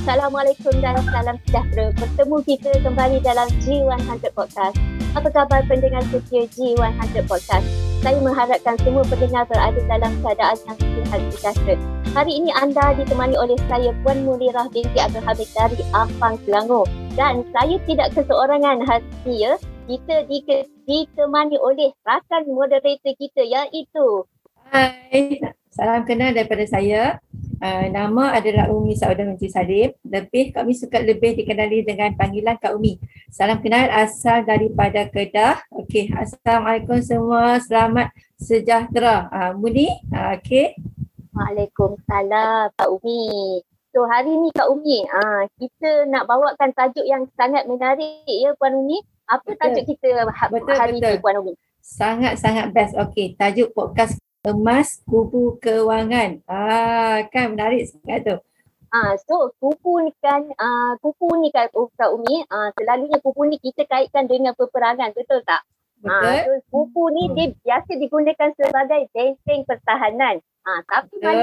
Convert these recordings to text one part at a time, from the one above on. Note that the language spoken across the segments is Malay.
Assalamualaikum dan salam sejahtera. Bertemu kita kembali dalam G100 Podcast. Apa khabar pendengar setia G100 Podcast? Saya mengharapkan semua pendengar berada dalam keadaan yang sihat sejahtera. Hari ini anda ditemani oleh saya Puan Munirah binti Abdul Hamid dari Ampang Selangor. Dan saya tidak keseorangan ini ya. Kita ditemani oleh rakan moderator kita iaitu Hai, salam kenal daripada saya. Uh, nama adalah Umi Saudah Menteri Salim. Lebih kami suka lebih dikenali dengan panggilan Kak Umi. Salam kenal asal daripada Kedah. Okey, Assalamualaikum semua. Selamat sejahtera. Uh, Muni, uh, okey. Waalaikumsalam Kak Umi. So hari ni Kak Umi, uh, kita nak bawakan tajuk yang sangat menarik ya Puan Umi. Apa betul. tajuk kita ha- betul, hari betul. ni Puan Umi? Sangat-sangat best. Okey, tajuk podcast emas kupu kewangan. Ah kan menarik sangat tu. Ah so kupu ni kan ah kupu ni kan Kak Umi ah selalunya kupu ni kita kaitkan dengan peperangan betul tak? Betul. Ah so kupu ni hmm. dia biasa digunakan sebagai benteng pertahanan. Ah tapi kan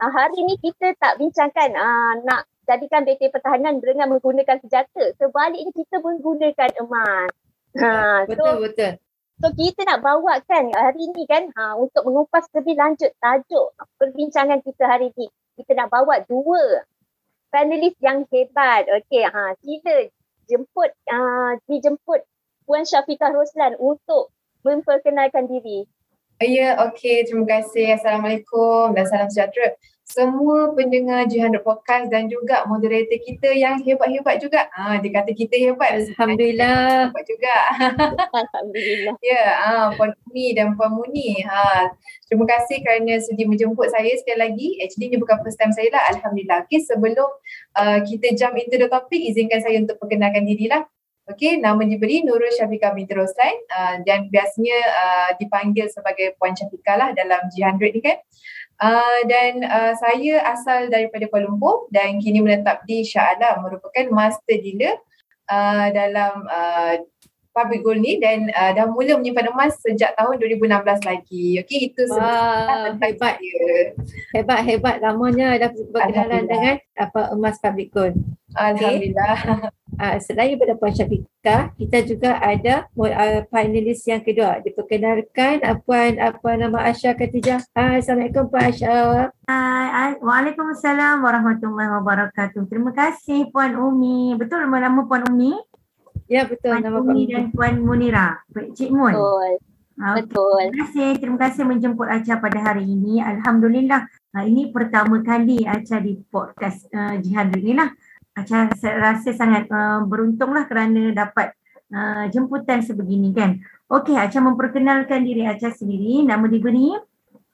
ah, hari ni kita tak bincangkan ah nak jadikan benteng pertahanan dengan menggunakan senjata. Sebaliknya kita menggunakan emas. Ha, betul so, betul. So kita nak bawa kan hari ni kan ha, untuk mengupas lebih lanjut tajuk perbincangan kita hari ni. Kita nak bawa dua panelis yang hebat. Okey, ha, sila jemput, uh, dijemput Puan Syafiqah Roslan untuk memperkenalkan diri. Ya, okey. Terima kasih. Assalamualaikum dan salam sejahtera semua pendengar Jihan Podcast dan juga moderator kita yang hebat-hebat juga. Ah, dia kata kita hebat. Alhamdulillah. Hebat juga. Alhamdulillah. ya, yeah, ah, Puan Muni dan Puan Muni. Ha, terima kasih kerana sudi menjemput saya sekali lagi. Actually, ini bukan first time saya lah. Alhamdulillah. Okay, sebelum uh, kita jump into the topic, izinkan saya untuk perkenalkan diri lah. Okey, nama diberi Nurul Syafiqah binti Roslan uh, dan biasanya uh, dipanggil sebagai Puan Syafiqah lah dalam G100 ni kan. Uh, dan uh, saya asal daripada Kuala Lumpur dan kini menetap di Shah Alam merupakan master dealer uh, dalam uh, public gold ni dan uh, dah mula menyimpan emas sejak tahun 2016 lagi. Okey, itu wow, hebat. Saya. Hebat, hebat. Lamanya dah berkenalan dengan apa emas public gold. Alhamdulillah. Okay. Uh, selain daripada Puan Syafiqah, kita juga ada uh, panelis yang kedua. Diperkenalkan uh, Puan apa nama Asya Khatijah. Hai, Assalamualaikum Puan Asya. Hai, Waalaikumsalam warahmatullahi wabarakatuh. Terima kasih Puan Umi. Betul nama Puan Umi? Ya, betul Puan nama Umi. Puan dan Puan Munira. Cik Mun. Betul. Okay. Betul. Terima kasih. Terima kasih menjemput Acha pada hari ini. Alhamdulillah. Uh, ini pertama kali Acha di podcast uh, Jihad ini lah. Acha rasa sangat uh, beruntunglah kerana dapat uh, jemputan sebegini kan. Okey, Acha memperkenalkan diri Acha sendiri. Nama diberi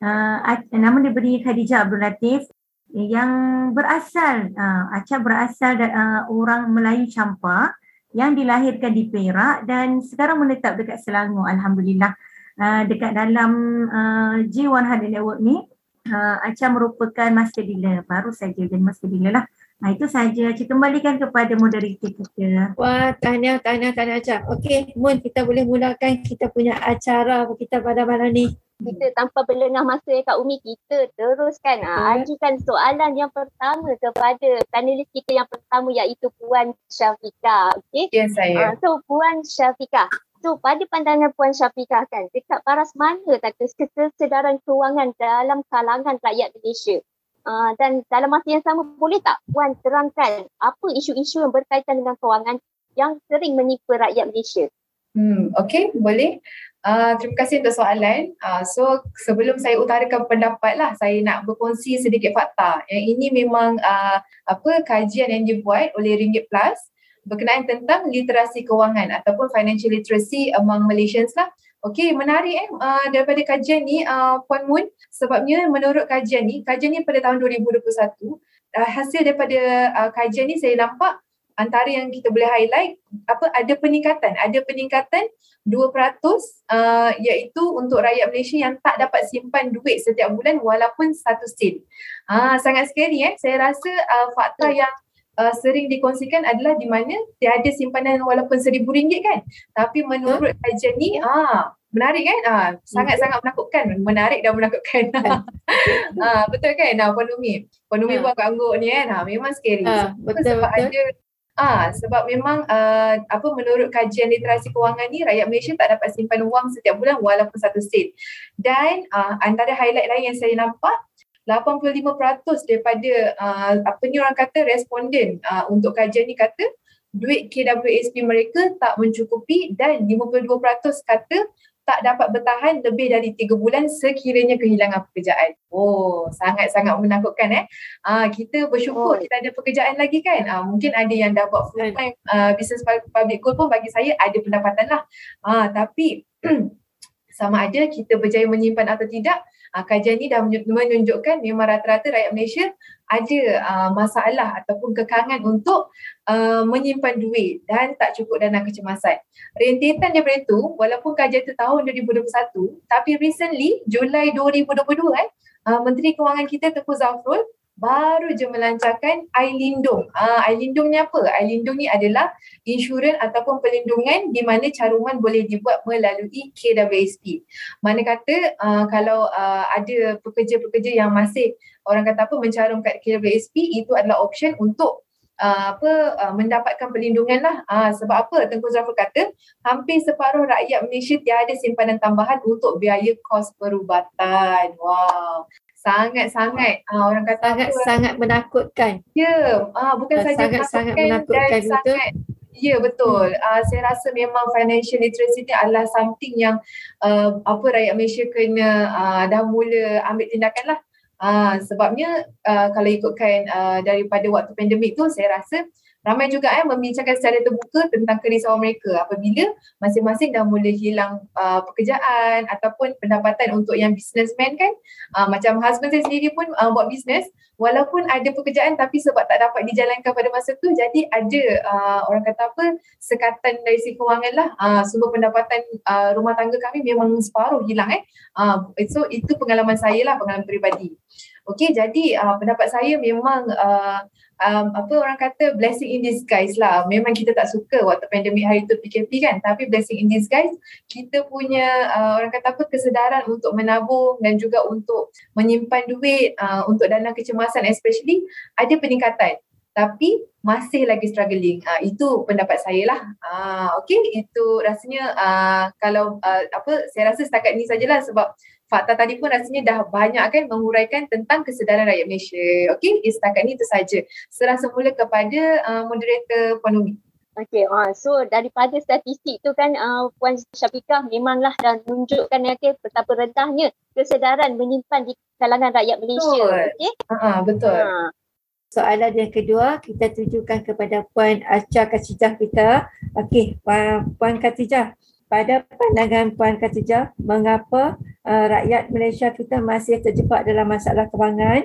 uh, nama diberi Khadijah Abdul Latif yang berasal uh, Acha berasal uh, orang Melayu Campa yang dilahirkan di Perak dan sekarang menetap dekat Selangor alhamdulillah. Uh, dekat dalam uh, G100 Network ni uh, Acha merupakan master dealer baru saja jadi master dealer lah. Ha, itu saja. Cik kembalikan kepada moderator kita. Wah, tanya, tanya, tanya Acah. Okey, Mun, kita boleh mulakan kita punya acara kita pada malam ni. Kita tanpa berlengah masa ya Kak Umi, kita teruskan. Ha, ajukan soalan yang pertama kepada panelis kita yang pertama iaitu Puan Syafiqah. Okey? Ya, saya. Ha, so, Puan Syafiqah. So, pada pandangan Puan Syafiqah kan, dekat paras mana tak kesedaran kewangan dalam kalangan rakyat Malaysia? Uh, dan dalam masa yang sama boleh tak Puan terangkan apa isu-isu yang berkaitan dengan kewangan yang sering menipu rakyat Malaysia? Hmm, okay, boleh. Uh, terima kasih untuk soalan. Uh, so sebelum saya utarakan pendapat lah, saya nak berkongsi sedikit fakta. Yang ini memang uh, apa kajian yang dibuat oleh Ringgit Plus berkenaan tentang literasi kewangan ataupun financial literacy among Malaysians lah. Okey, menarik eh uh, daripada kajian ni uh, Puan Mun sebabnya menurut kajian ni, kajian ni pada tahun 2021, uh, hasil daripada uh, kajian ni saya nampak antara yang kita boleh highlight apa ada peningkatan, ada peningkatan 2% uh, iaitu untuk rakyat Malaysia yang tak dapat simpan duit setiap bulan walaupun satu sen. Ah uh, sangat scary eh. Saya rasa uh, fakta yang uh, sering dikongsikan adalah di mana tiada simpanan walaupun seribu ringgit kan. Tapi menurut huh? kajian ni, ah, Menarik kan? Ah, sangat-sangat menakutkan. Menarik dan menakutkan. ah, betul kan? Nah, Puan Umi. Puan Umi Ha. buat angguk ni kan. Ah, memang scary. Ah, betul, sebab betul. ada Ah, sebab memang uh, apa menurut kajian literasi kewangan ni rakyat Malaysia tak dapat simpan wang setiap bulan walaupun satu sen. Dan uh, antara highlight lain yang saya nampak 85% daripada uh, apa ni orang kata responden uh, untuk kajian ni kata duit KWSP mereka tak mencukupi dan 52% kata tak dapat bertahan lebih dari 3 bulan sekiranya kehilangan pekerjaan. Oh, sangat-sangat menakutkan eh. Ah kita bersyukur Oh. kita ada pekerjaan lagi kan. Ah mungkin ada yang dah buat full time uh, business pu- public goal pun bagi saya ada pendapatan lah. Ah tapi sama ada kita berjaya menyimpan atau tidak, ah, kajian ni dah menunjukkan memang rata-rata rakyat Malaysia ada uh, masalah ataupun kekangan untuk uh, menyimpan duit dan tak cukup dana kecemasan. Rentetan daripada itu, walaupun kajian itu tahun 2021, tapi recently, Julai 2022, eh, uh, Menteri Kewangan kita Tengku Zafrul baru je melancarkan iLindung. Uh, iLindung ni apa? iLindung ni adalah insurans ataupun perlindungan di mana caruman boleh dibuat melalui KWSP. Mana kata uh, kalau uh, ada pekerja-pekerja yang masih orang kata apa mencarum kat KWSP itu adalah option untuk uh, apa uh, mendapatkan perlindungan lah. Uh, sebab apa? Tengku Zafrul kata hampir separuh rakyat Malaysia tiada simpanan tambahan untuk biaya kos perubatan. Wow. Sangat-sangat uh, orang kata Sangat apa? sangat menakutkan. Ya, ah bukan Ah, saja sangat-sangat menakutkan menakutkan, dan betul. sangat Ya betul. Uh, saya rasa memang financial literacy ni adalah something yang uh, apa rakyat Malaysia kena uh, dah mula ambil tindakan lah. Uh, sebabnya uh, kalau ikutkan uh, daripada waktu pandemik tu saya rasa ramai juga eh membincangkan secara terbuka tentang kerisauan mereka. Apabila masing-masing dah mula hilang uh, pekerjaan ataupun pendapatan untuk yang businessman kan uh, macam husband saya sendiri pun uh, buat bisnes walaupun ada pekerjaan tapi sebab tak dapat dijalankan pada masa tu jadi ada uh, orang kata apa sekatan dari segi kewangan lah. Uh, sumber pendapatan uh, rumah tangga kami memang separuh hilang eh. Uh, so itu pengalaman saya lah pengalaman peribadi. Okey jadi uh, pendapat saya memang uh, um, apa orang kata blessing in disguise lah. Memang kita tak suka waktu pandemik hari tu PKP kan. Tapi blessing in disguise kita punya uh, orang kata apa kesedaran untuk menabung dan juga untuk menyimpan duit uh, untuk dana kecemasan especially ada peningkatan. Tapi masih lagi struggling. Uh, itu pendapat saya lah. Uh, okay, itu rasanya uh, kalau uh, apa saya rasa setakat ni sajalah sebab fakta tadi pun rasanya dah banyak kan menguraikan tentang kesedaran rakyat Malaysia. Okey, eh, setakat ni itu saja. Serah semula kepada uh, moderator Puan Umi. Okey, uh, so daripada statistik tu kan uh, Puan Syafiqah memanglah dah menunjukkan okay, betapa rendahnya kesedaran menyimpan di kalangan rakyat Malaysia. Betul. Okey. Uh, betul. Ha. Soalan yang kedua kita tujukan kepada Puan Acha Katijah kita. Okey, Puan, Puan Katijah. Pada pandangan Puan Katijah, mengapa uh, rakyat Malaysia kita masih terjebak dalam masalah kewangan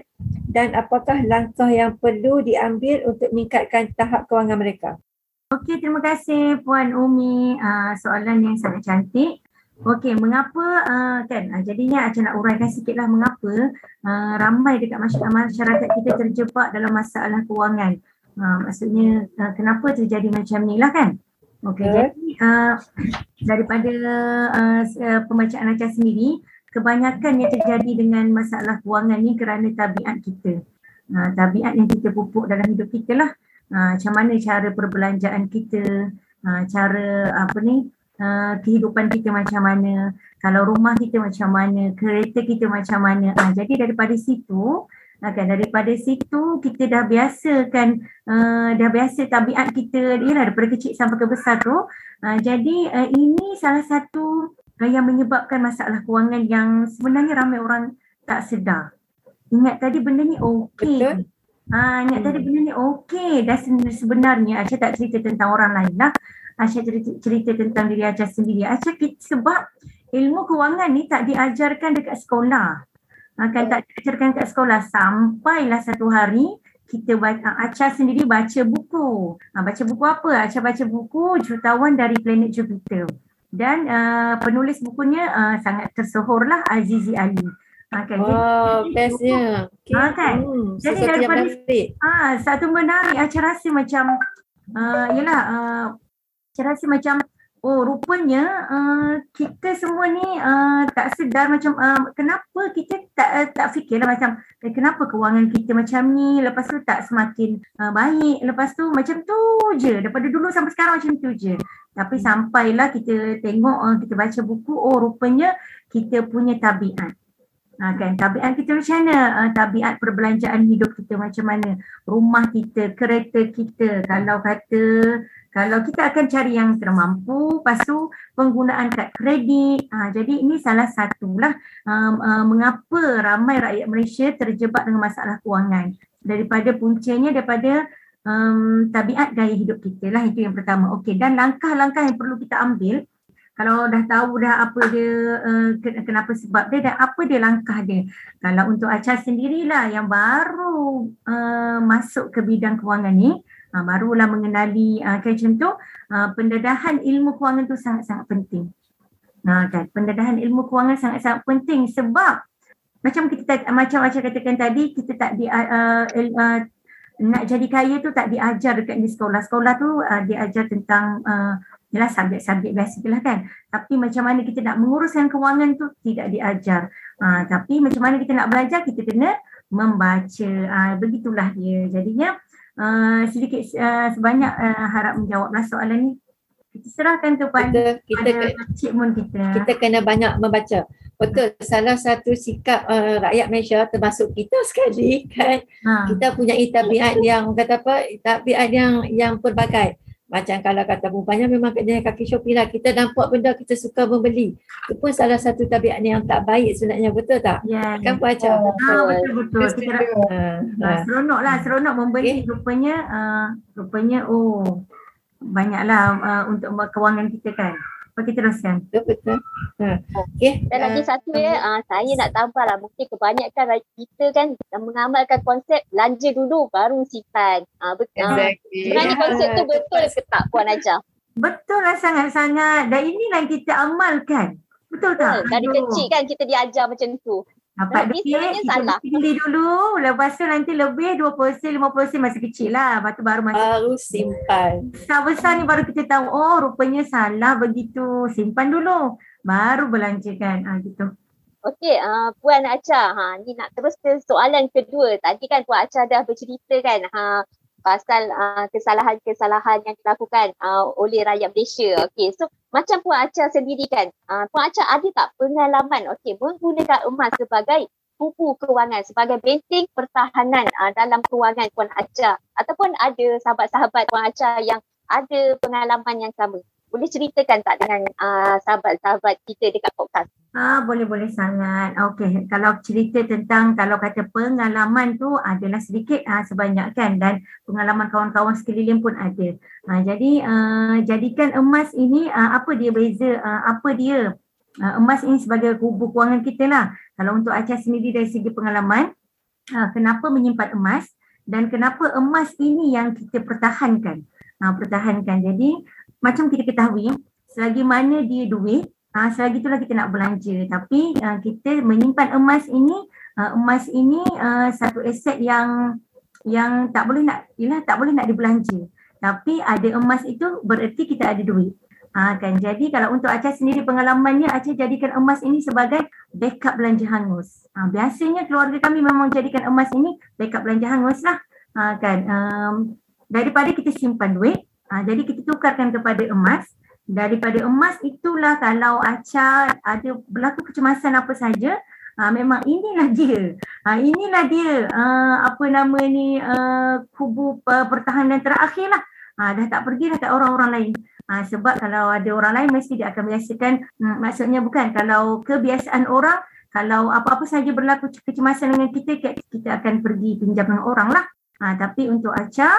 dan apakah langkah yang perlu diambil untuk meningkatkan tahap kewangan mereka? Okey, terima kasih Puan Umi. Uh, soalan yang sangat cantik. Okey, mengapa uh, kan uh, jadinya Acah nak uraikan sikitlah mengapa uh, ramai dekat masy- masyarakat kita terjebak dalam masalah kewangan. Uh, maksudnya uh, kenapa terjadi macam ni lah kan? Okey, jadi uh, daripada uh, pembacaan Acah sendiri, kebanyakan yang terjadi dengan masalah kewangan ni kerana tabiat kita. Uh, tabiat yang kita pupuk dalam hidup kita lah. Uh, macam mana cara perbelanjaan kita, uh, cara apa ni, uh, kehidupan kita macam mana, kalau rumah kita macam mana, kereta kita macam mana. Uh, jadi daripada situ, kan, daripada situ kita dah biasa kan, uh, dah biasa tabiat kita dia lah daripada kecil sampai ke besar tu. Uh, jadi uh, ini salah satu uh, yang menyebabkan masalah kewangan yang sebenarnya ramai orang tak sedar. Ingat tadi benda ni okey. Betul. Ha, ingat tadi Hmm. benda ni okey. Dah sebenarnya Aisyah tak cerita tentang orang lain lah. Aisyah cerita, cerita tentang diri Aisyah sendiri. Aisyah sebab ilmu kewangan ni tak diajarkan dekat sekolah. Ha, kan tak diajarkan dekat sekolah. Sampailah satu hari kita baca, Aisyah sendiri baca buku. Ha, baca buku apa? Aisyah baca buku Jutawan dari Planet Jupiter. Dan uh, penulis bukunya uh, sangat tersohor lah Azizi Ali. Ha, kan? Wow, bestnya. Okay. Ah, kan? Hmm, Jadi daripada-. Ah, satu menarik Acah rasa macam uh, yalah uh, Acah rasa macam oh rupanya uh, kita semua ni uh, tak sedar macam uh, kenapa kita tak uh, tak fikirlah macam eh, kenapa kewangan kita macam ni? Lepas tu tak semakin uh, baik. Lepas tu macam tu je. Daripada dulu sampai sekarang macam tu je. Tapi sampailah kita tengok uh, kita baca buku oh rupanya kita punya tabiat Ha, kan? Tabiat kita macam mana? Uh, tabiat perbelanjaan hidup kita macam mana? Rumah kita kereta kita kalau kata kalau kita akan cari yang termampu lepas tu penggunaan kad kredit. Ha, jadi ini salah satulah um, uh, mengapa ramai rakyat Malaysia terjebak dengan masalah kewangan. Daripada puncanya daripada um, tabiat gaya hidup kita lah itu yang pertama. Okey dan langkah-langkah yang perlu kita ambil kalau dah tahu dah apa dia uh, kenapa sebab dia dan apa dia langkah dia. Kalau untuk Acha sendirilah yang baru uh, masuk ke bidang kewangan ni uh, barulah mengenali uh, kan macam tu uh, pendedahan ilmu kewangan tu sangat-sangat penting. Uh, kan? Pendedahan ilmu kewangan sangat-sangat penting sebab macam kita macam Acha katakan tadi kita tak di uh, uh, nak jadi kaya tu tak diajar dekat di sekolah. Sekolah tu uh, diajar tentang uh, Yalah subjek-subjek biasa lah kan. Tapi macam mana kita nak menguruskan kewangan tu tidak diajar. Ha, tapi macam mana kita nak belajar kita kena membaca. Ha, begitulah dia. Jadinya uh, sedikit uh, sebanyak uh, harap menjawablah soalan ni. Kita serahkan kepada kita, kita, Cik Mun kita. Kita kena banyak membaca. Betul, salah satu sikap uh, rakyat Malaysia termasuk kita sekali kan. Ha. Kita punya tabiat yang kata apa? Tabiat yang yang pelbagai. Macam kalau kata umpamanya memang kerja kaki Shopee lah. Kita nampak benda kita suka membeli. Itu pun salah satu tabiat yang tak baik sebenarnya. Betul tak? Ya. Kan Puan Aca? Oh, betul. betul. Kita, uh, uh. Seronok lah. Seronok membeli. Okay. Rupanya, uh, rupanya oh banyaklah uh, untuk kewangan kita kan. Kita teruskan? Betul betul. Ha. Okay. Dan lagi uh, satu ya, uh, saya nak tambah lah. Mungkin kebanyakan kita kan mengamalkan konsep belanja dulu baru simpan. Uh, betul. Exactly. Sebenarnya konsep tu betul ke tak Puan Aja? Betul lah sangat-sangat. Dan inilah yang kita amalkan. Betul tak? Dari kecil kan kita diajar macam tu. Dapat duit, kita salah. pilih dulu. Lepas tu nanti lebih 20%, 50% masa kecil lah. Lepas tu baru masa Baru simpan. Besar-besar ni baru kita tahu, oh rupanya salah begitu. Simpan dulu. Baru belanjakan. Ha, gitu. Okey, uh, Puan Acha, ha, ni nak terus ke soalan kedua. Tadi kan Puan Acha dah bercerita kan ha, pasal uh, kesalahan-kesalahan yang dilakukan uh, oleh rakyat Malaysia. Okey, so macam Puan Acha sendiri kan, uh, Puan Acha ada tak pengalaman okey menggunakan emas sebagai buku kewangan, sebagai benteng pertahanan uh, dalam kewangan Puan Acha ataupun ada sahabat-sahabat Puan Acha yang ada pengalaman yang sama? Boleh ceritakan tak dengan uh, sahabat-sahabat kita dekat podcast? Ah boleh boleh sangat. Okey, kalau cerita tentang kalau kata pengalaman tu adalah sedikit ah sebanyak kan dan pengalaman kawan-kawan sekeliling pun ada. Ah jadi uh, jadikan emas ini uh, apa dia beza uh, apa dia uh, emas ini sebagai kubu kewangan kita lah. Kalau untuk Acah sendiri dari segi pengalaman uh, kenapa menyimpan emas dan kenapa emas ini yang kita pertahankan. Uh, pertahankan. Jadi macam kita ketahui selagi mana dia duit uh, selagi itulah kita nak belanja. Tapi uh, kita menyimpan emas ini uh, emas ini uh, satu aset yang yang tak boleh nak ialah tak boleh nak dibelanja. Tapi ada emas itu bererti kita ada duit. Ha, kan? Jadi kalau untuk Acah sendiri pengalamannya Acah jadikan emas ini sebagai backup belanja hangus. Ha, biasanya keluarga kami memang jadikan emas ini backup belanja hangus lah. Ha, kan? Um, daripada kita simpan duit, ha, jadi kita tukarkan kepada emas. Daripada emas itulah kalau Acha ada berlaku kecemasan apa saja ha, memang inilah dia. Ha, inilah dia uh, apa nama ni uh, kubu uh, pertahanan terakhir lah ha, dah tak pergi dah tak orang-orang lain. Ha, sebab kalau ada orang lain mesti dia akan biasakan hmm, maksudnya bukan kalau kebiasaan orang kalau apa-apa saja berlaku kecemasan dengan kita kita akan pergi pinjam dengan orang lah. Ha, tapi untuk Acha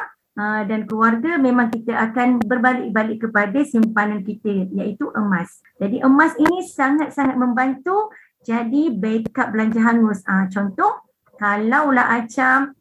uh, dan keluarga memang kita akan berbalik-balik kepada simpanan kita iaitu emas. Jadi emas ini sangat-sangat membantu jadi backup belanja hangus. Uh, contoh kalaulah acam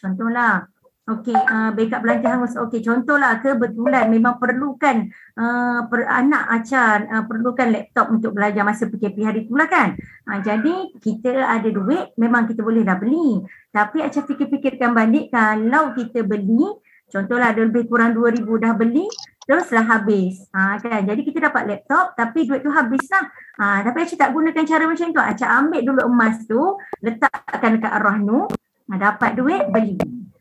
contohlah Okey, uh, backup belanja hangus. Okey, contohlah kebetulan memang perlukan uh, per, anak acar uh, perlukan laptop untuk belajar masa PKP hari itulah kan. Uh, jadi kita ada duit, memang kita boleh dah beli. Tapi acar fikir-fikirkan balik kalau kita beli Contohlah ada lebih kurang 2000 dah beli teruslah habis. Ha, kan? Jadi kita dapat laptop tapi duit tu habis lah. Ha, tapi Acik tak gunakan cara macam tu. Acik ambil dulu emas tu, letakkan dekat arwah nu, ha, dapat duit, beli.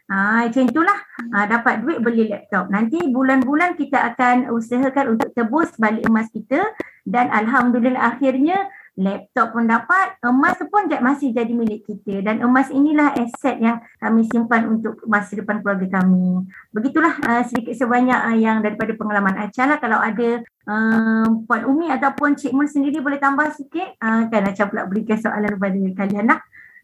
Ha, macam itulah ha, dapat duit beli laptop. Nanti bulan-bulan kita akan usahakan untuk tebus balik emas kita dan Alhamdulillah akhirnya laptop pun dapat, emas pun masih jadi milik kita dan emas inilah aset yang kami simpan untuk masa depan keluarga kami. Begitulah uh, sedikit sebanyak uh, yang daripada pengalaman Acha lah. Kalau ada uh, Puan Umi ataupun Cik Mun sendiri boleh tambah sikit, uh, kan Acha pula berikan soalan kepada kalian lah.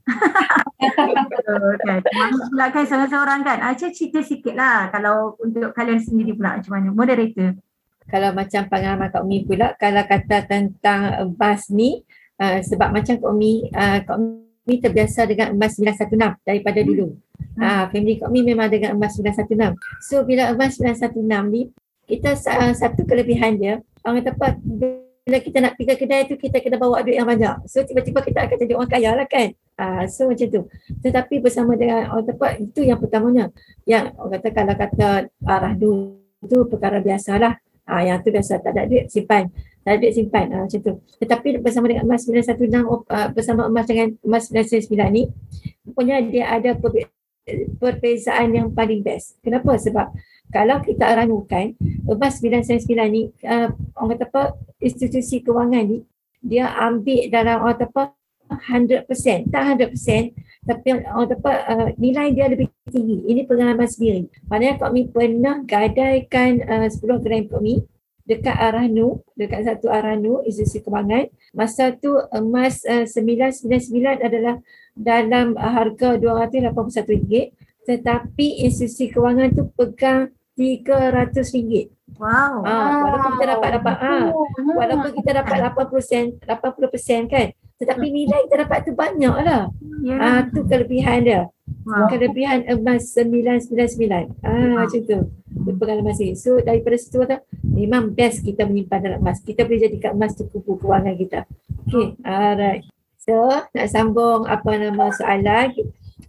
kan. Pula kan seorang-seorang kan. Acha cerita sikit lah kalau untuk kalian sendiri pula macam mana. Moderator kalau macam pengalaman Kak Umi pula kalau kata tentang emas ni uh, sebab macam Kak Umi uh, Kak Umi terbiasa dengan emas 916 daripada dulu. Hmm. Uh, family Kak Umi memang dengan emas 916. So bila emas 916 ni kita uh, satu kelebihan dia orang kata apa bila kita nak pergi kedai tu kita kena bawa duit yang banyak. So tiba-tiba kita akan jadi orang kaya lah kan. Uh, so macam tu. Tetapi bersama dengan orang tepat itu yang pertamanya. Yang orang kata kalau kata arah dulu tu perkara biasalah. Ah yang tu biasa tak ada duit simpan. Tak ada duit simpan ah, macam tu. Tetapi bersama dengan emas 916 uh, bersama emas dengan emas 999 ni punya dia ada perbezaan yang paling best. Kenapa? Sebab kalau kita ranukan emas 999 ni uh, orang kata apa institusi kewangan ni dia ambil dalam orang kata apa 100%, tak 100% tapi orang dapat uh, nilai dia lebih tinggi. Ini pengalaman sendiri. Maknanya Kak Mi pernah gadaikan uh, 10 gram Kak Mi dekat arah Nu, dekat satu arah Nu, institusi kewangan. Masa tu emas uh, 999 adalah dalam uh, harga RM281 tetapi institusi kewangan tu pegang RM300. Wow. Ah, walaupun kita dapat dapat ah, walaupun kita dapat 80%, 80% kan. Tetapi nilai kita dapat tu banyak lah. Yeah. Ah, tu kelebihan dia. Wow. Kelebihan emas 999. Ah, wow. macam tu. Pengalaman saya. So daripada situ kata, memang best kita menyimpan dalam emas. Kita boleh jadikan emas tu kupu kewangan kita. Okay, alright. So nak sambung apa nama soalan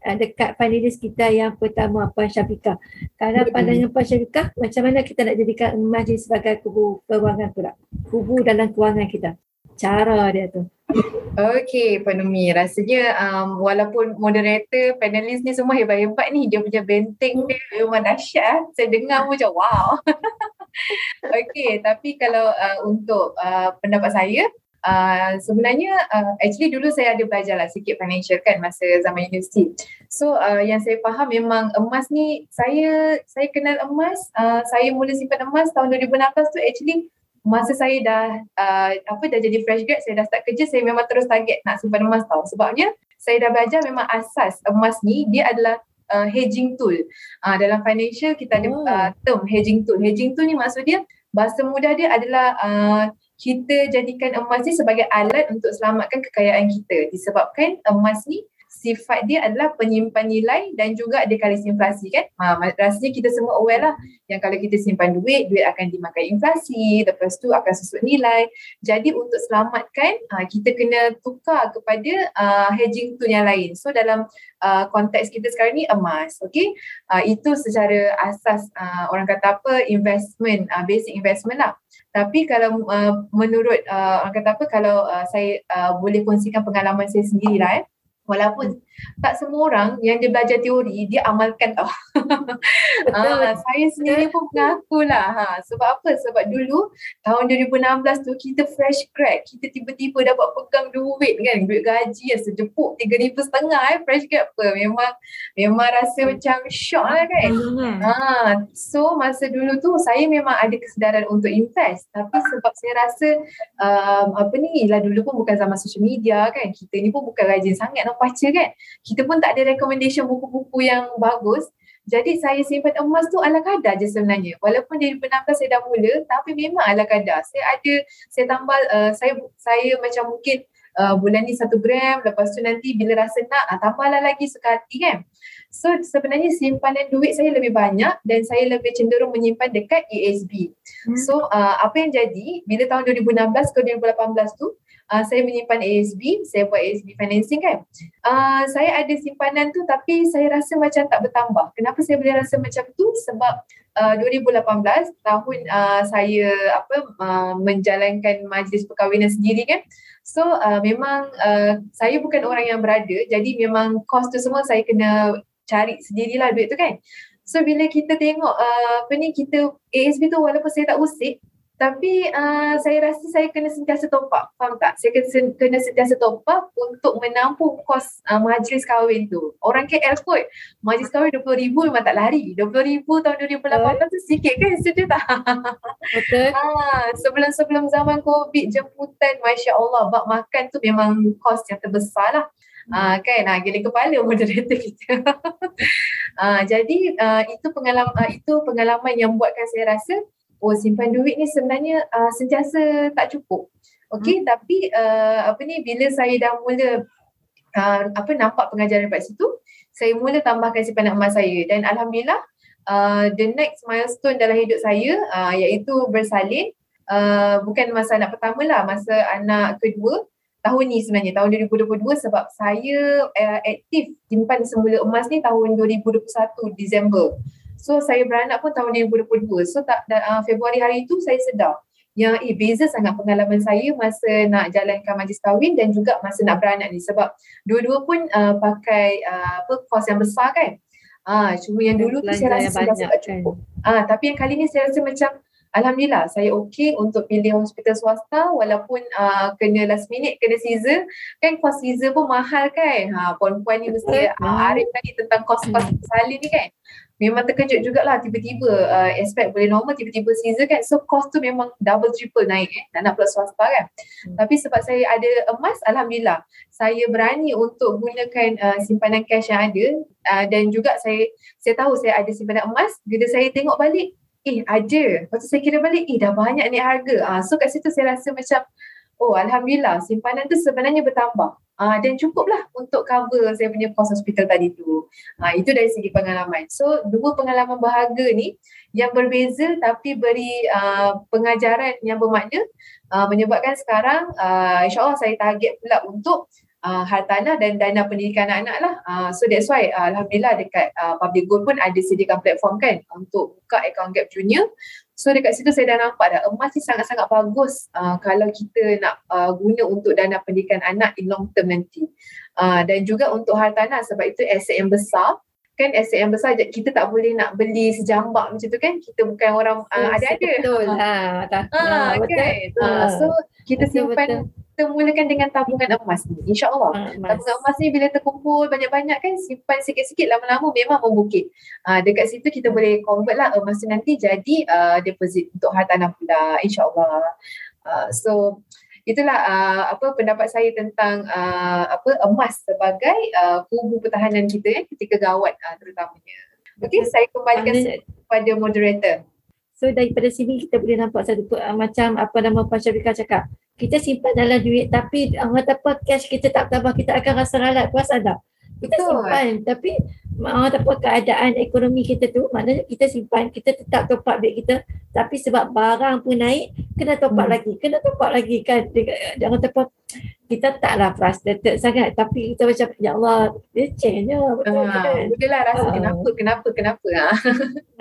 uh, dekat panelis kita yang pertama Puan Syafiqah. Kalau pandangan Puan Syafiqah, macam mana kita nak jadikan emas ni sebagai kubu kewangan pula? Kubu dalam kewangan kita. Cara dia tu. Okay, Panumi. Rasanya um, walaupun moderator, panelis ni semua hebat-hebat ni. Dia punya benteng dia memang dahsyat. Saya dengar pun macam wow. okay, tapi kalau uh, untuk uh, pendapat saya, Uh, sebenarnya uh, actually dulu saya ada belajar lah sikit financial kan masa zaman universiti. So uh, yang saya faham memang emas ni saya saya kenal emas, uh, saya mula simpan emas tahun 2016 tu actually masa saya dah uh, apa dah jadi fresh grad saya dah start kerja saya memang terus target nak simpan emas tau. Sebabnya saya dah belajar memang asas emas ni dia adalah uh, hedging tool. Uh, dalam financial kita ada oh. uh, term hedging tool. Hedging tool ni maksud dia bahasa mudah dia adalah uh, kita jadikan emas ni sebagai alat untuk selamatkan kekayaan kita. Disebabkan emas ni sifat dia adalah penyimpan nilai dan juga dekalis inflasi kan. Ha, rasanya kita semua aware lah yang kalau kita simpan duit, duit akan dimakan inflasi, lepas tu akan susut nilai. Jadi untuk selamatkan, ha, kita kena tukar kepada uh, hedging tu yang lain. So dalam uh, konteks kita sekarang ni emas, okay. Uh, itu secara asas uh, orang kata apa, investment, uh, basic investment lah. Tapi kalau uh, menurut uh, orang kata apa, kalau uh, saya uh, boleh kongsikan pengalaman saya sendiri lah eh. Walaupun tak semua orang yang dia belajar teori dia amalkan tau. ha, saya sendiri pun mengaku lah. Ha. Sebab apa? Sebab dulu tahun 2016 tu kita fresh grad. Kita tiba-tiba dapat pegang duit kan. Duit gaji yang sejepuk RM3,500 eh. Fresh grad apa. Memang memang rasa macam shock lah kan. Ha. So masa dulu tu saya memang ada kesedaran untuk invest. Tapi sebab saya rasa um, apa ni lah dulu pun bukan zaman social media kan. Kita ni pun bukan rajin sangat nak baca kan kita pun tak ada recommendation buku-buku yang bagus. Jadi saya simpan emas tu ala kadar je sebenarnya. Walaupun dari 2016 saya dah mula tapi memang ala kadar. Saya ada, saya tambah, uh, saya saya macam mungkin uh, bulan ni satu gram lepas tu nanti bila rasa nak uh, tambahlah lagi sekali kan. So sebenarnya simpanan duit saya lebih banyak dan saya lebih cenderung menyimpan dekat ESB. Hmm. So uh, apa yang jadi bila tahun 2016 ke 2018 tu uh, saya menyimpan ASB, saya buat ASB financing kan. Uh, saya ada simpanan tu tapi saya rasa macam tak bertambah. Kenapa saya boleh rasa macam tu? Sebab uh, 2018 tahun uh, saya apa uh, menjalankan majlis perkahwinan sendiri kan. So uh, memang uh, saya bukan orang yang berada jadi memang kos tu semua saya kena cari sendirilah duit tu kan. So bila kita tengok uh, apa ni kita ASB tu walaupun saya tak usik tapi uh, saya rasa saya kena sentiasa top up, faham tak? Saya kena, kena sentiasa top up untuk menampung kos uh, majlis kahwin tu. Orang KL kot, majlis kahwin RM20,000 memang tak lari. RM20,000 tahun 2018 tu sikit kan, setuju tak? Betul. Ah, sebelum-sebelum zaman COVID, jemputan, Masya Allah, bak makan tu memang kos yang terbesar lah. Ah, kan, ah, gila kepala moderator kita. ah, jadi uh, itu pengalaman uh, itu pengalaman yang buatkan saya rasa oh simpan duit ni sebenarnya uh, sentiasa tak cukup. Okey hmm. tapi uh, apa ni bila saya dah mula uh, apa nampak pengajaran daripada situ, saya mula tambahkan simpanan emas saya dan alhamdulillah uh, the next milestone dalam hidup saya uh, iaitu bersalin uh, bukan masa anak pertama lah, masa anak kedua tahun ni sebenarnya tahun 2022 sebab saya uh, aktif simpan semula emas ni tahun 2021 Disember. So saya beranak pun tahun 2022. So tak uh, Februari hari itu saya sedar yang eh beza sangat pengalaman saya masa nak jalankan majlis kahwin dan juga masa nak beranak ni sebab dua-dua pun uh, pakai uh, apa kos yang besar kan. Ah uh, cuma yang dulu tu saya rasa sudah kan. cukup. Ah uh, tapi yang kali ni saya rasa macam Alhamdulillah saya okey untuk pilih hospital swasta walaupun uh, kena last minute kena Caesar kan kos Caesar pun mahal kan ha puan-puan ni mesti uh, arif tadi tentang kos-kos salin ni kan memang terkejut jugalah tiba-tiba uh, expect boleh normal tiba-tiba Caesar kan so cost tu memang double triple naik eh nak nak pula swasta kan hmm. tapi sebab saya ada emas Alhamdulillah saya berani untuk gunakan uh, simpanan cash yang ada uh, dan juga saya saya tahu saya ada simpanan emas bila saya tengok balik eh ada. Lepas tu saya kira balik, eh dah banyak ni harga. Ah, so kat situ saya rasa macam, oh Alhamdulillah simpanan tu sebenarnya bertambah. Ah, dan cukuplah untuk cover saya punya kos hospital tadi tu. Ah, itu dari segi pengalaman. So dua pengalaman berharga ni yang berbeza tapi beri uh, pengajaran yang bermakna uh, menyebabkan sekarang uh, insyaAllah saya target pula untuk uh, hartanah dan dana pendidikan anak-anak lah. Uh, so that's why uh, Alhamdulillah dekat uh, Public Gold pun ada sediakan platform kan untuk buka account gap junior. So dekat situ saya dah nampak dah emas ni sangat-sangat bagus uh, kalau kita nak uh, guna untuk dana pendidikan anak in long term nanti. Uh, dan juga untuk hartanah sebab itu aset yang besar. Kan aset yang besar kita tak boleh nak beli sejambak macam tu kan? Kita bukan orang uh, ada-ada. betul. Ha, ha, ha, betul. kan? ha, so kita betul, simpan betul kita mulakan dengan tabungan emas ni. insyaAllah. Ah, emas. tabungan emas ni bila terkumpul banyak-banyak kan simpan sikit-sikit lama-lama memang membukit. Uh, dekat situ kita boleh convert lah emas tu nanti jadi uh, deposit untuk hartanah pula insyaAllah. Uh, so itulah uh, apa pendapat saya tentang uh, apa emas sebagai uh, kubu pertahanan kita eh, ketika gawat uh, terutamanya. Okey, saya kembalikan kepada moderator. So daripada sini kita boleh nampak satu uh, macam apa nama Puan Syafika cakap. Kita simpan dalam duit tapi orang kata apa cash kita tak tambah kita akan rasa ralat. Puas ada. Kita Betul. simpan tapi orang kata apa keadaan ekonomi kita tu maknanya kita simpan kita tetap top up duit kita tapi sebab barang pun naik kena top up hmm. lagi. Kena top up lagi kan. Jangan top up kita taklah frustrated sangat tapi kita macam ya Allah dia change je. Betul uh, kan? betul lah rasa uh. kenapa kenapa kenapa ah.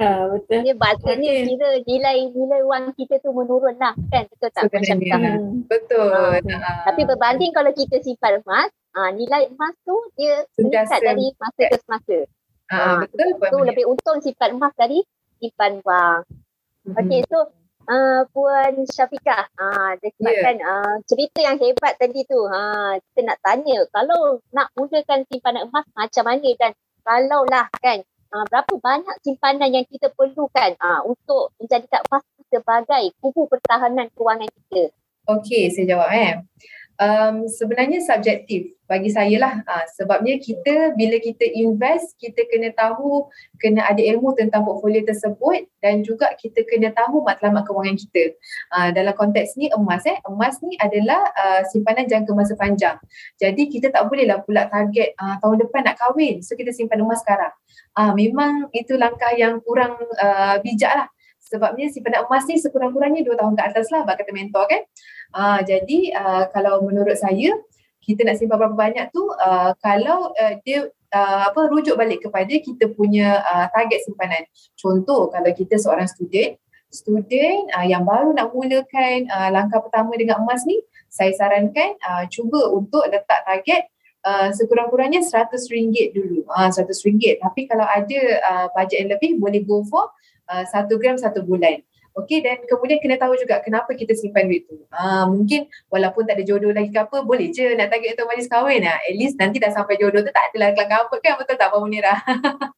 Uh, betul. Dia bahasanya okay. kira nilai nilai wang kita tu menurun lah kan? Betul tak? Macam hmm. betul. Uh, uh. tapi berbanding kalau kita simpan emas uh, nilai emas tu dia meningkat dari masa ke semasa. Uh, uh, betul tu lebih untung simpan emas dari simpan wang. Okay so uh, Puan Syafiqah. Uh, dia sebabkan yeah. uh, cerita yang hebat tadi tu. Uh, kita nak tanya kalau nak mulakan simpanan emas macam mana dan kalau lah kan uh, berapa banyak simpanan yang kita perlukan uh, untuk menjadikan emas sebagai kubu pertahanan kewangan kita. Okey, saya jawab eh um, sebenarnya subjektif. Bagi saya lah uh, sebabnya kita bila kita invest kita kena tahu kena ada ilmu tentang portfolio tersebut dan juga kita kena tahu matlamat kewangan kita. Uh, dalam konteks ni emas eh. Emas ni adalah uh, simpanan jangka masa panjang. Jadi kita tak boleh lah pula target uh, tahun depan nak kahwin. So kita simpan emas sekarang. Uh, memang itu langkah yang kurang uh, bijak lah. Sebabnya simpanan emas ni sekurang-kurangnya dua tahun ke atas lah bak kata mentor kan. Uh, jadi uh, kalau menurut saya kita nak simpan berapa banyak tu uh, kalau uh, dia uh, apa rujuk balik kepada kita punya uh, target simpanan. Contoh kalau kita seorang student student uh, yang baru nak mulakan uh, langkah pertama dengan emas ni, saya sarankan uh, cuba untuk letak target uh, sekurang-kurangnya RM100 dulu. Uh, RM100. Tapi kalau ada uh, bajet yang lebih, boleh go for uh, 1 gram satu bulan. Okay dan kemudian kena tahu juga kenapa kita simpan duit tu. Uh, mungkin walaupun tak ada jodoh lagi ke apa, boleh je nak target untuk majlis kahwin. Uh, at least nanti dah sampai jodoh tu tak adalah kelakar apa kan. Betul tak Puan Munirah?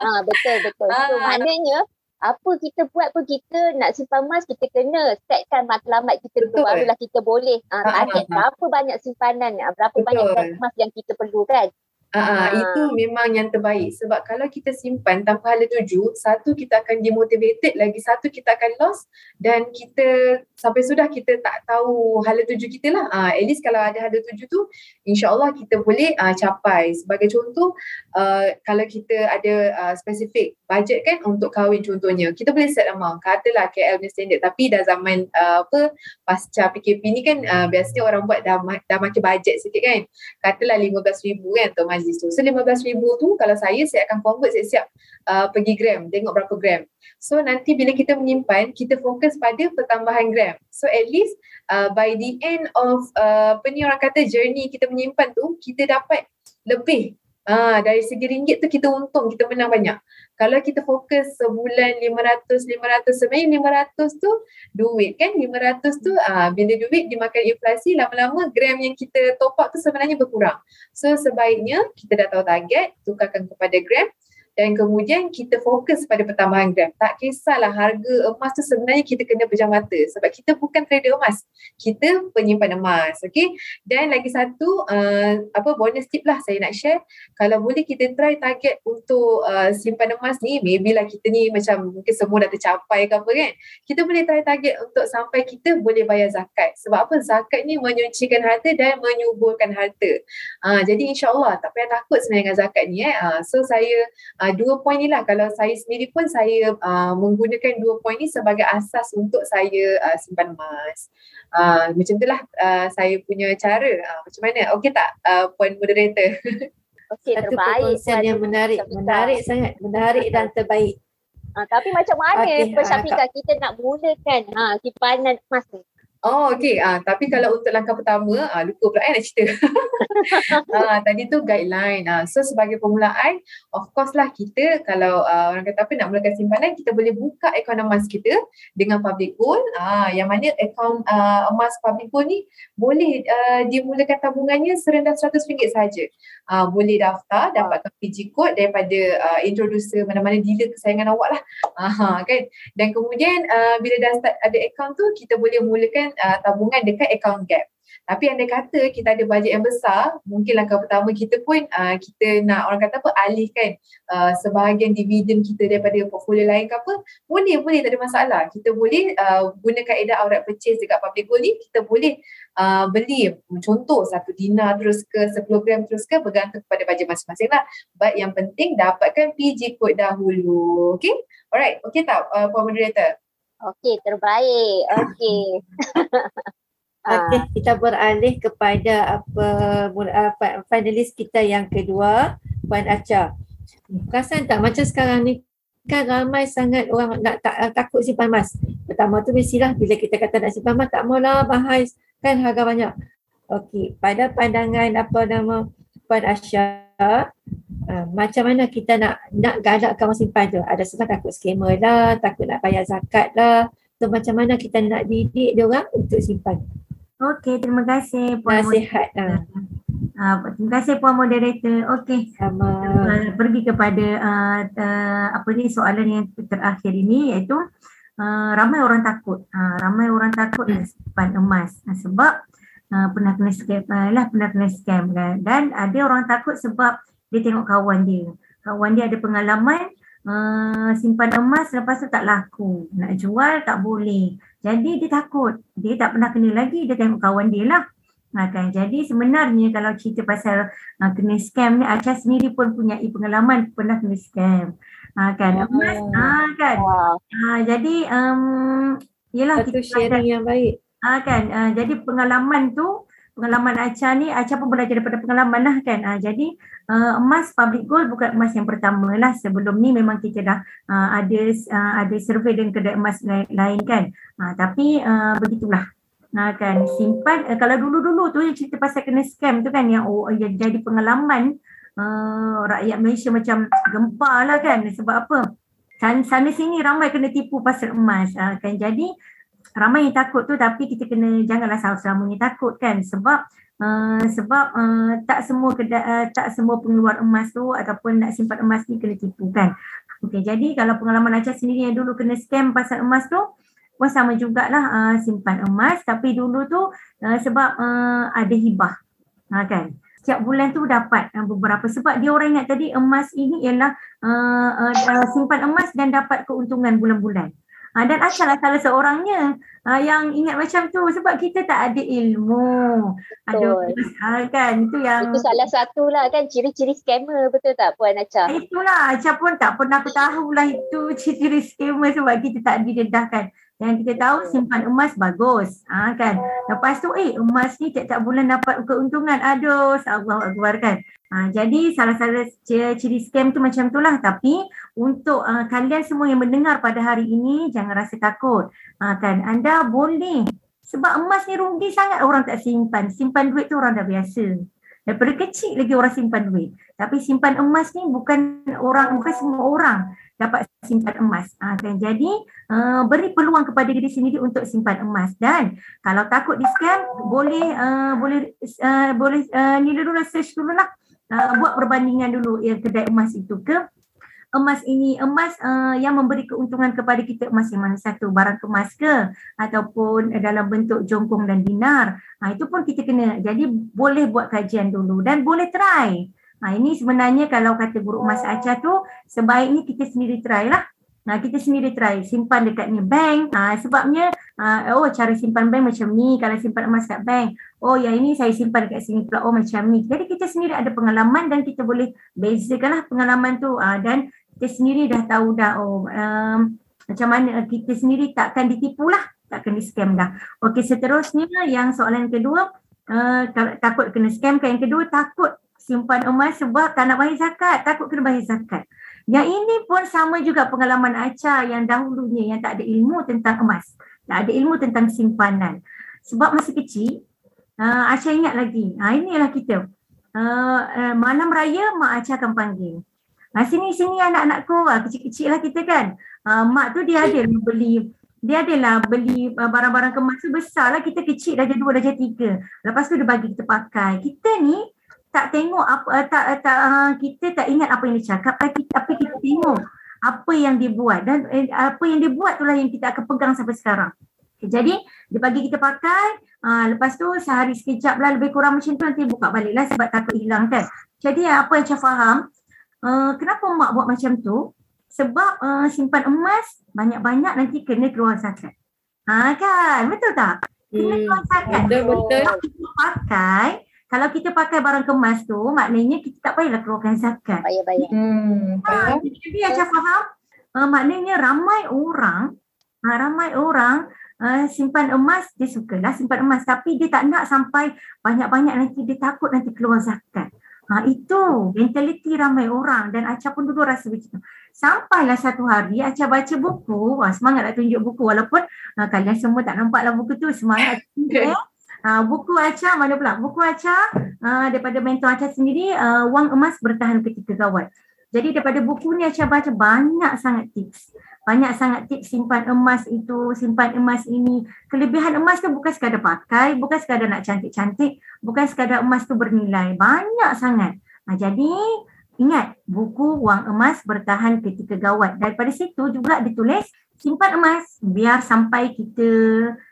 Ah, betul, betul. So, maknanya apa kita buat pun kita nak simpan emas kita kena setkan matlamat kita dulu barulah kita boleh uh, target berapa banyak simpanan berapa Betul. banyak emas yang kita perlukan Uh, itu memang yang terbaik. Sebab kalau kita simpan tanpa hala tuju satu kita akan demotivated lagi satu kita akan lost dan kita sampai sudah kita tak tahu hala tuju kita lah. Uh, at least kalau ada hala tuju tu insyaAllah kita boleh uh, capai. Sebagai contoh uh, kalau kita ada uh, spesifik budget kan untuk kahwin contohnya kita boleh set amount katalah KL punya standard tapi dah zaman uh, apa pasca PKP ni kan uh, biasanya orang buat dah, dah makin budget sikit kan katalah RM15,000 kan untuk majlis tu. So RM15,000 tu kalau saya saya akan convert siap-siap uh, pergi gram, tengok berapa gram. So nanti bila kita menyimpan, kita fokus pada pertambahan gram. So at least uh, by the end of uh, apa ni orang kata journey kita menyimpan tu, kita dapat lebih Ah, dari segi ringgit tu kita untung, kita menang banyak. Kalau kita fokus sebulan 500, 500, sebenarnya 500 tu duit kan. 500 tu ah, bila duit dimakan inflasi, lama-lama gram yang kita top up tu sebenarnya berkurang. So sebaiknya kita dah tahu target, tukarkan kepada gram dan kemudian kita fokus pada pertambahan gram. Tak kisahlah harga emas tu sebenarnya kita kena pejam mata sebab kita bukan trader emas. Kita penyimpan emas. Okay. Dan lagi satu uh, apa bonus tip lah saya nak share. Kalau boleh kita try target untuk uh, simpan emas ni maybe lah kita ni macam mungkin semua dah tercapai ke apa kan. Kita boleh try target untuk sampai kita boleh bayar zakat. Sebab apa? Zakat ni menyucikan harta dan menyuburkan harta. Uh, jadi insyaAllah tak payah takut sebenarnya dengan zakat ni. Eh. Uh, so saya uh, dua poin ni lah kalau saya sendiri pun saya uh, menggunakan dua poin ni sebagai asas untuk saya uh, simpan emas. Uh, macam itulah uh, saya punya cara. Uh, macam mana? Okey tak uh, puan moderator? Okey terbaik. Satu yang menarik. Menarik sangat. Menarik dan terbaik. Uh, tapi macam mana okay, uh, kita nak mulakan ha, simpanan emas ni? Oh okay, ah, tapi kalau untuk langkah pertama, ah, lupa pula eh nak cerita. ah, tadi tu guideline. Ah. So sebagai permulaan, of course lah kita kalau ah, orang kata apa nak mulakan simpanan, kita boleh buka akaun emas kita dengan public gold. Ah, yang mana akaun ah, emas public gold ni boleh ah, dimulakan tabungannya serendah RM100 saja. Ah, boleh daftar, dapatkan PG code daripada ah, introducer mana-mana dealer kesayangan awak lah. Ah, kan? Dan kemudian ah, bila dah start ada akaun tu, kita boleh mulakan uh, tabungan dekat account gap. Tapi andai kata kita ada bajet yang besar, mungkin langkah pertama kita pun uh, kita nak orang kata apa alihkan uh, sebahagian dividen kita daripada portfolio lain ke apa, boleh boleh tak ada masalah. Kita boleh uh, guna kaedah outright purchase dekat public gold ni, kita boleh uh, beli contoh satu dinar terus ke 10 gram terus ke bergantung kepada bajet masing-masing lah. But yang penting dapatkan PG code dahulu. Okay? Alright, okay tak uh, Puan Moderator? Okey, terbaik. Okey. Okey, kita beralih kepada apa apa finalis kita yang kedua, Puan Acha. Perasan tak macam sekarang ni kan ramai sangat orang nak tak, takut simpan emas. Pertama tu mestilah bila kita kata nak simpan emas tak maulah bahaya kan harga banyak. Okey, pada pandangan apa nama Puan Asya, Uh, macam mana kita nak nak galakkan orang simpan tu? Ada sebab takut scammer lah, takut nak bayar zakat lah. So macam mana kita nak didik dia orang untuk simpan? Okey, terima kasih Puan Nasihat. Uh. Uh, terima kasih Puan Moderator. Okey. Sama. Uh, pergi kepada uh, uh, apa ni soalan yang terakhir ini iaitu uh, ramai orang takut. Uh, ramai orang takut hmm. simpan emas. Uh, sebab uh, pernah kena scam uh, lah, pernah kena scam kan. Dan ada orang takut sebab dia tengok kawan dia. Kawan dia ada pengalaman uh, simpan emas lepas tu tak laku. Nak jual tak boleh. Jadi dia takut. Dia tak pernah kena lagi. Dia tengok kawan dia lah. Ha, kan? Jadi sebenarnya kalau cerita pasal uh, kena scam ni, Acha sendiri pun punya pengalaman pernah kena scam. Ha, kan emas ha, kan Wah. ha, jadi um, yelah Satu sharing yang baik. Ah kan, ah, jadi pengalaman tu, pengalaman Acha ni, Acha pun belajar daripada pengalaman lah kan. Ah, jadi uh, emas public gold bukan emas yang pertama lah. Sebelum ni memang kita dah uh, ada uh, ada survey dengan kedai emas lain, lain kan. Ah, tapi uh, begitulah. Nah kan simpan uh, kalau dulu-dulu tu yang cerita pasal kena scam tu kan yang oh, yang jadi pengalaman uh, rakyat Malaysia macam gempar lah kan sebab apa? Sana, sini ramai kena tipu pasal emas uh, kan jadi ramai yang takut tu tapi kita kena janganlah selama-lamanya takut kan sebab uh, sebab uh, tak semua kedai uh, tak semua pengeluar emas tu ataupun nak simpan emas ni kena tipu kan. Okey jadi kalau pengalaman Acha sendiri yang dulu kena scam pasal emas tu pun sama jugalah uh, simpan emas tapi dulu tu uh, sebab uh, ada hibah. Ha kan. Setiap bulan tu dapat uh, beberapa sebab dia orang ingat tadi emas ini ialah uh, uh, uh, simpan emas dan dapat keuntungan bulan-bulan. Ha, dan Acha lah salah seorangnya ha, yang ingat macam tu sebab kita tak ada ilmu. Ada ha, kan itu yang Itu salah satu lah kan ciri-ciri scammer betul tak Puan Acha? itulah Acha pun tak pernah aku tahu lah itu ciri-ciri scammer sebab kita tak didedahkan. Yang kita tahu simpan emas bagus. Ha, kan. Lepas tu eh emas ni tiap-tiap bulan dapat keuntungan. Aduh Allah Akbar kan. Ha, jadi salah-salah ciri scam tu macam tu lah. Tapi untuk uh, kalian semua yang mendengar pada hari ini jangan rasa takut. Ha, kan. Anda boleh. Sebab emas ni rugi sangat orang tak simpan. Simpan duit tu orang dah biasa. Daripada kecil lagi orang simpan duit. Tapi simpan emas ni bukan orang, bukan semua orang dapat simpan emas. Ha, kan? Jadi uh, beri peluang kepada diri sendiri untuk simpan emas. Dan kalau takut di scam boleh uh, boleh uh, boleh uh, nilai dulu search dulu lah. Uh, buat perbandingan dulu yang kedai emas itu ke. Emas ini emas uh, yang memberi keuntungan kepada kita emas yang mana satu barang kemas ke? Ataupun dalam bentuk jongkong dan dinar. Ha, itu pun kita kena. Jadi boleh buat kajian dulu dan boleh try Ha, ini sebenarnya kalau kata guru emas Aca tu sebaiknya kita sendiri try lah. Nah, kita sendiri try simpan dekat ni bank. Ha, sebabnya ha, oh cara simpan bank macam ni kalau simpan emas kat bank. Oh yang ini saya simpan dekat sini pula oh macam ni. Jadi kita sendiri ada pengalaman dan kita boleh bezakanlah pengalaman tu ha, dan kita sendiri dah tahu dah oh um, macam mana kita sendiri takkan ditipu lah. Takkan di scam dah. Okey seterusnya yang soalan kedua uh, takut kena scam kan yang kedua takut simpan emas sebab tak nak bayar zakat, takut kena bayar zakat. Yang ini pun sama juga pengalaman Acha yang dahulunya yang tak ada ilmu tentang emas. Tak ada ilmu tentang simpanan. Sebab masih kecil, uh, Acha ingat lagi. Ha, inilah kita. Uh, uh, malam raya mak Acha akan panggil. Ha, sini sini anak-anakku, uh, kecil-kecil lah kita kan. Uh, mak tu dia ada beli dia adalah beli barang-barang kemas tu besar lah. Kita kecil darjah dua, darjah tiga. Lepas tu dia bagi kita pakai. Kita ni tak tengok apa uh, tak uh, tak uh, kita tak ingat apa yang dia cakap tapi tapi kita tengok apa yang dia buat dan eh, apa yang dia buat itulah yang kita akan pegang sampai sekarang. Okay, jadi dia bagi kita pakai uh, lepas tu sehari sekejap lah lebih kurang macam tu nanti buka balik lah sebab takut hilang kan. Jadi apa yang saya faham uh, kenapa mak buat macam tu sebab uh, simpan emas banyak-banyak nanti kena keluar zakat. Ha kan betul tak? Kena Hmm, keluar zakat. betul, betul. Kalau kita pakai kalau kita pakai barang kemas tu maknanya kita tak payahlah keluarkan zakat. Bayar-bayar. Hmm. Ha, jadi Acha faham uh, maknanya ramai orang uh, ramai orang uh, simpan emas dia sukalah simpan emas tapi dia tak nak sampai banyak-banyak nanti dia takut nanti keluar zakat. Ha, itu mentaliti ramai orang dan Acha pun dulu rasa begitu. Sampailah satu hari Acha baca buku, wah semangat nak tunjuk buku walaupun uh, kalian semua tak nampaklah buku tu semangat tunjuk eh. Uh, buku Acha mana pula? Buku Acha uh, daripada mentor Acha sendiri uh, wang emas bertahan ketika gawat. Jadi daripada buku ni Acha baca banyak sangat tips. Banyak sangat tips simpan emas itu, simpan emas ini. Kelebihan emas tu bukan sekadar pakai, bukan sekadar nak cantik-cantik, bukan sekadar emas tu bernilai. Banyak sangat. Nah, jadi ingat buku wang emas bertahan ketika gawat. Daripada situ juga ditulis simpan emas biar sampai kita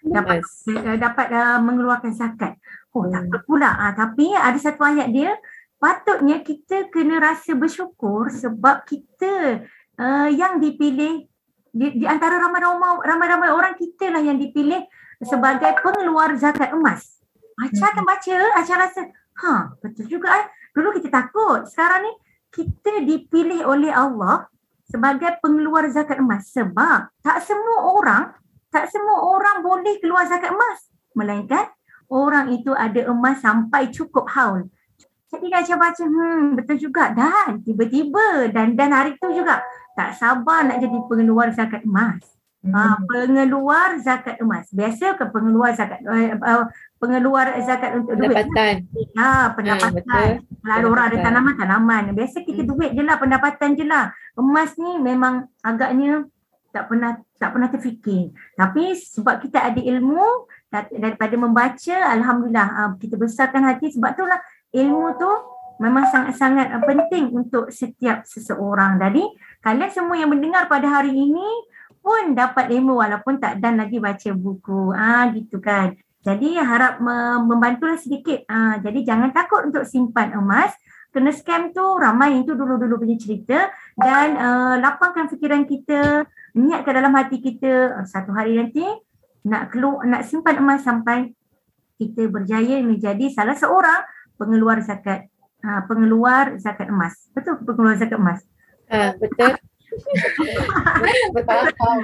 dapat uh, dapat uh, mengeluarkan zakat. Oh Hmm. tak apa pula. Uh, tapi ada satu ayat dia patutnya kita kena rasa bersyukur sebab kita uh, yang dipilih di, di antara ramai-ramai ramai-ramai orang kita lah yang dipilih sebagai pengeluar zakat emas. Acha akan baca, Acha rasa, ha betul juga eh. Dulu kita takut, sekarang ni kita dipilih oleh Allah sebagai pengeluar zakat emas sebab tak semua orang tak semua orang boleh keluar zakat emas melainkan orang itu ada emas sampai cukup haul. Jadi Raja baca, hmm betul juga dan tiba-tiba dan dan hari tu juga tak sabar nak jadi pengeluar zakat emas. Hmm. Ha, pengeluar zakat emas. Biasa ke pengeluar zakat uh, pengeluar zakat untuk duit. Pendapatan. Ha, pendapatan. Ha, Lalu orang ada tanaman, tanaman. Biasa kita hmm. duit je lah, pendapatan je lah. Emas ni memang agaknya tak pernah tak pernah terfikir. Tapi sebab kita ada ilmu daripada membaca, Alhamdulillah uh, kita besarkan hati sebab tu lah ilmu tu memang sangat-sangat penting untuk setiap seseorang. Jadi kalian semua yang mendengar pada hari ini pun dapat ilmu walaupun tak dan lagi baca buku. Ah gitu kan. Jadi harap membantulah sedikit. Ah jadi jangan takut untuk simpan emas. Kena scam tu ramai itu dulu-dulu punya cerita dan uh, lapangkan fikiran kita, niatkan dalam hati kita satu hari nanti nak keluar nak simpan emas sampai kita berjaya menjadi salah seorang pengeluar zakat uh, pengeluar zakat emas. Betul pengeluar zakat emas? Uh, betul. Betul.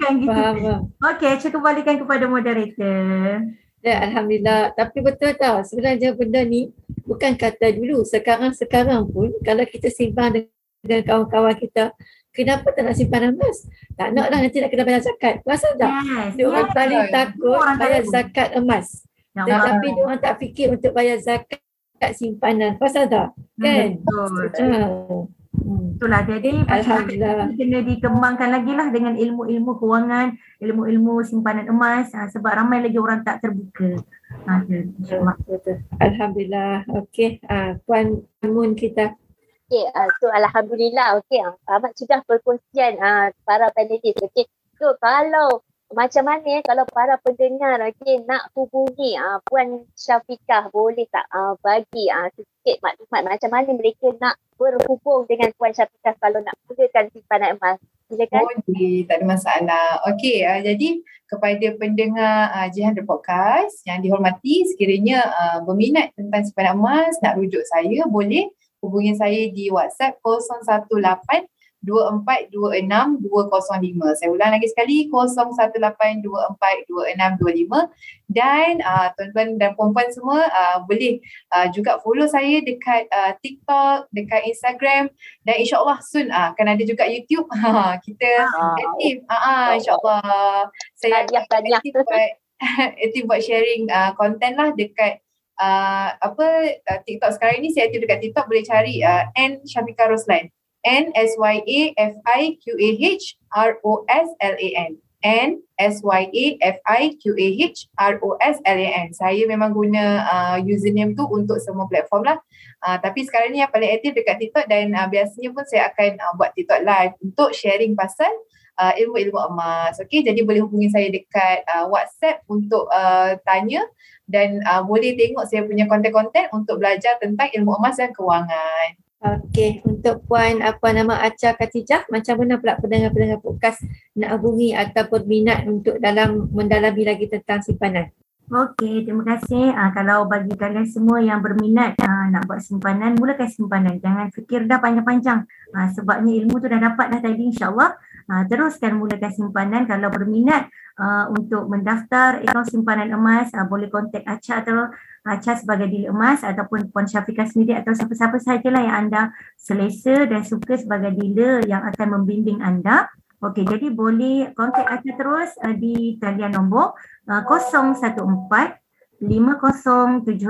kan gitu. Okey, saya kembalikan kepada moderator. Ya, Alhamdulillah. Tapi betul tau, sebenarnya benda ni bukan kata dulu. Sekarang-sekarang pun kalau kita simpan dengan kawan-kawan kita, kenapa tak nak simpan emas? Tak nak lah nanti nak kena bayar zakat. Rasa tak? Yes. Dia orang yes. paling takut bayar zakat emas. Ya, Tetapi dia orang tak fikir untuk bayar zakat simpanan. Rasa tak? Kan? Betul. Uh. Hmm. Itulah jadi Alhamdulillah kena dikembangkan lagi lah dengan ilmu-ilmu kewangan, ilmu-ilmu simpanan emas ha, sebab ramai lagi orang tak terbuka. Ha, Alhamdulillah. Okey, uh, Puan Mun kita. Okay, uh, so Alhamdulillah. Okey, uh, Ahmad sudah perkongsian uh, para panelis. Okey, so kalau macam mana kalau para pendengar okay, nak hubungi uh, Puan Syafiqah boleh tak uh, bagi uh, sikit maklumat macam mana mereka nak berhubung dengan Puan Syafiqah kalau nak mulakan simpanan emas. Silakan. Boleh, tak ada masalah. Okey, uh, jadi kepada pendengar uh, Jihan The Podcast yang dihormati sekiranya uh, berminat tentang simpanan emas nak rujuk saya boleh hubungi saya di WhatsApp 018 2426 Saya ulang lagi sekali 0182422625 dan uh, tuan-tuan dan puan-puan semua uh, boleh uh, juga follow saya dekat uh, TikTok, dekat Instagram dan insya-Allah soon uh, akan ada juga YouTube. Ha kita ah. aktif. Ha uh, insya-Allah. Saya aktif buat aktif buat sharing uh, content lah dekat uh, apa uh, TikTok sekarang ni saya aktif dekat TikTok boleh cari uh, N Syafika Roslan. N S Y A F I Q A H R O S L A N. N S Y A F I Q A H R O S L A N. Saya memang guna uh, username tu untuk semua platform lah. Uh, tapi sekarang ni yang paling aktif dekat TikTok dan uh, biasanya pun saya akan uh, buat TikTok live untuk sharing pasal uh, ilmu-ilmu emas. Okay, jadi boleh hubungi saya dekat uh, WhatsApp untuk uh, tanya dan uh, boleh tengok saya punya konten-konten untuk belajar tentang ilmu emas dan kewangan. Okey, untuk Puan apa nama Acha Katijah, macam mana pula pendengar-pendengar podcast nak hubungi ataupun minat untuk dalam mendalami lagi tentang simpanan? Okey, terima kasih. Uh, kalau bagi kalian semua yang berminat uh, nak buat simpanan, mulakan simpanan. Jangan fikir dah panjang-panjang. Uh, sebabnya ilmu tu dah dapat dah tadi insyaAllah. Uh, teruskan mulakan simpanan. Kalau berminat uh, untuk mendaftar akaun simpanan emas, uh, boleh kontak Acha atau Acha sebagai dealer emas ataupun Puan Syafiqah sendiri atau siapa-siapa sahajalah yang anda selesa dan suka sebagai dealer yang akan membimbing anda. Okey, jadi boleh kontak Acha terus uh, di talian nombor uh, 014 5076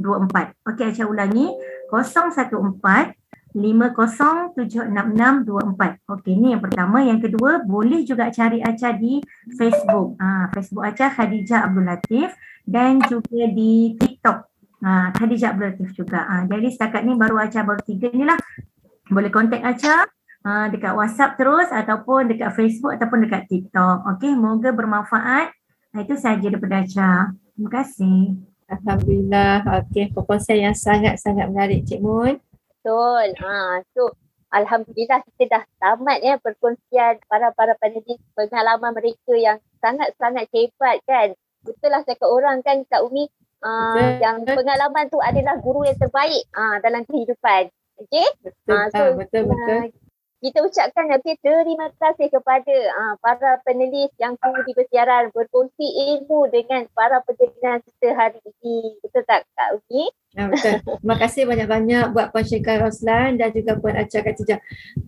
24. Okey, Acha ulangi 014 50766624. Okey, ni yang pertama. Yang kedua, boleh juga cari Acha di Facebook. Ha, Facebook Acha Khadijah Abdul Latif dan juga di TikTok. Ha, Khadijah Abdul Latif juga. Ha, jadi setakat ni baru Acha baru tiga ni lah. Boleh kontak Acha ha, dekat WhatsApp terus ataupun dekat Facebook ataupun dekat TikTok. Okey, moga bermanfaat. Ha, itu saja daripada Acha. Terima kasih. Alhamdulillah. Okey, proposal yang sangat-sangat menarik Cik Mun. Betul. Ha, so Alhamdulillah kita dah tamat ya perkongsian para-para panelis pengalaman mereka yang sangat-sangat hebat kan betul lah cakap orang kan Kak Umi uh, yang pengalaman tu adalah guru yang terbaik uh, dalam kehidupan. Okay? Betul, uh, so, betul, betul. Kita ucapkan okay, terima kasih kepada uh, para penulis yang sudi bersiaran berkongsi ilmu dengan para pendengar kita hari ini. Betul tak Kak Uki? Ya, betul. Terima kasih banyak-banyak buat Puan Syekar Roslan dan juga Puan Acar Katijah.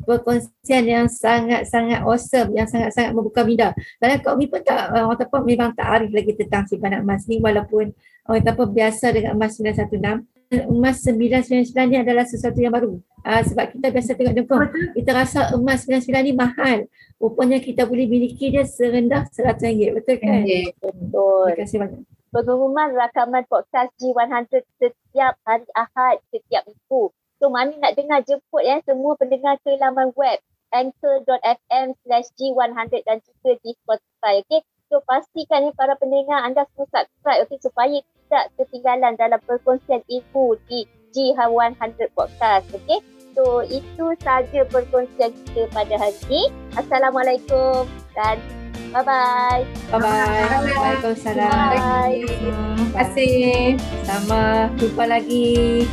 Perkongsian yang sangat-sangat awesome, yang sangat-sangat membuka minda. Dan Kak Umi pun tak, uh, orang tak memang tak arif lagi tentang simpanan emas ni walaupun orang tak biasa dengan emas 916 emas 999 ni adalah sesuatu yang baru. Uh, sebab kita biasa tengok dengkong, kita rasa emas 99 ni mahal. Rupanya kita boleh miliki dia serendah RM100. Betul kan? Ya, betul. Terima kasih banyak. Pengumuman rakaman podcast G100 setiap hari Ahad, setiap minggu. So, Mami nak dengar jemput ya semua pendengar ke laman web anchor.fm slash G100 dan juga di Spotify. Okay? So, pastikan ni para pendengar anda semua subscribe okay, supaya ketinggalan dalam perkongsian ilmu di G100 Podcast. Okay? So, itu saja perkongsian kita pada hari ini. Assalamualaikum dan bye-bye. Bye-bye. Waalaikumsalam. Bye. Terima kasih. Sama. Jumpa lagi.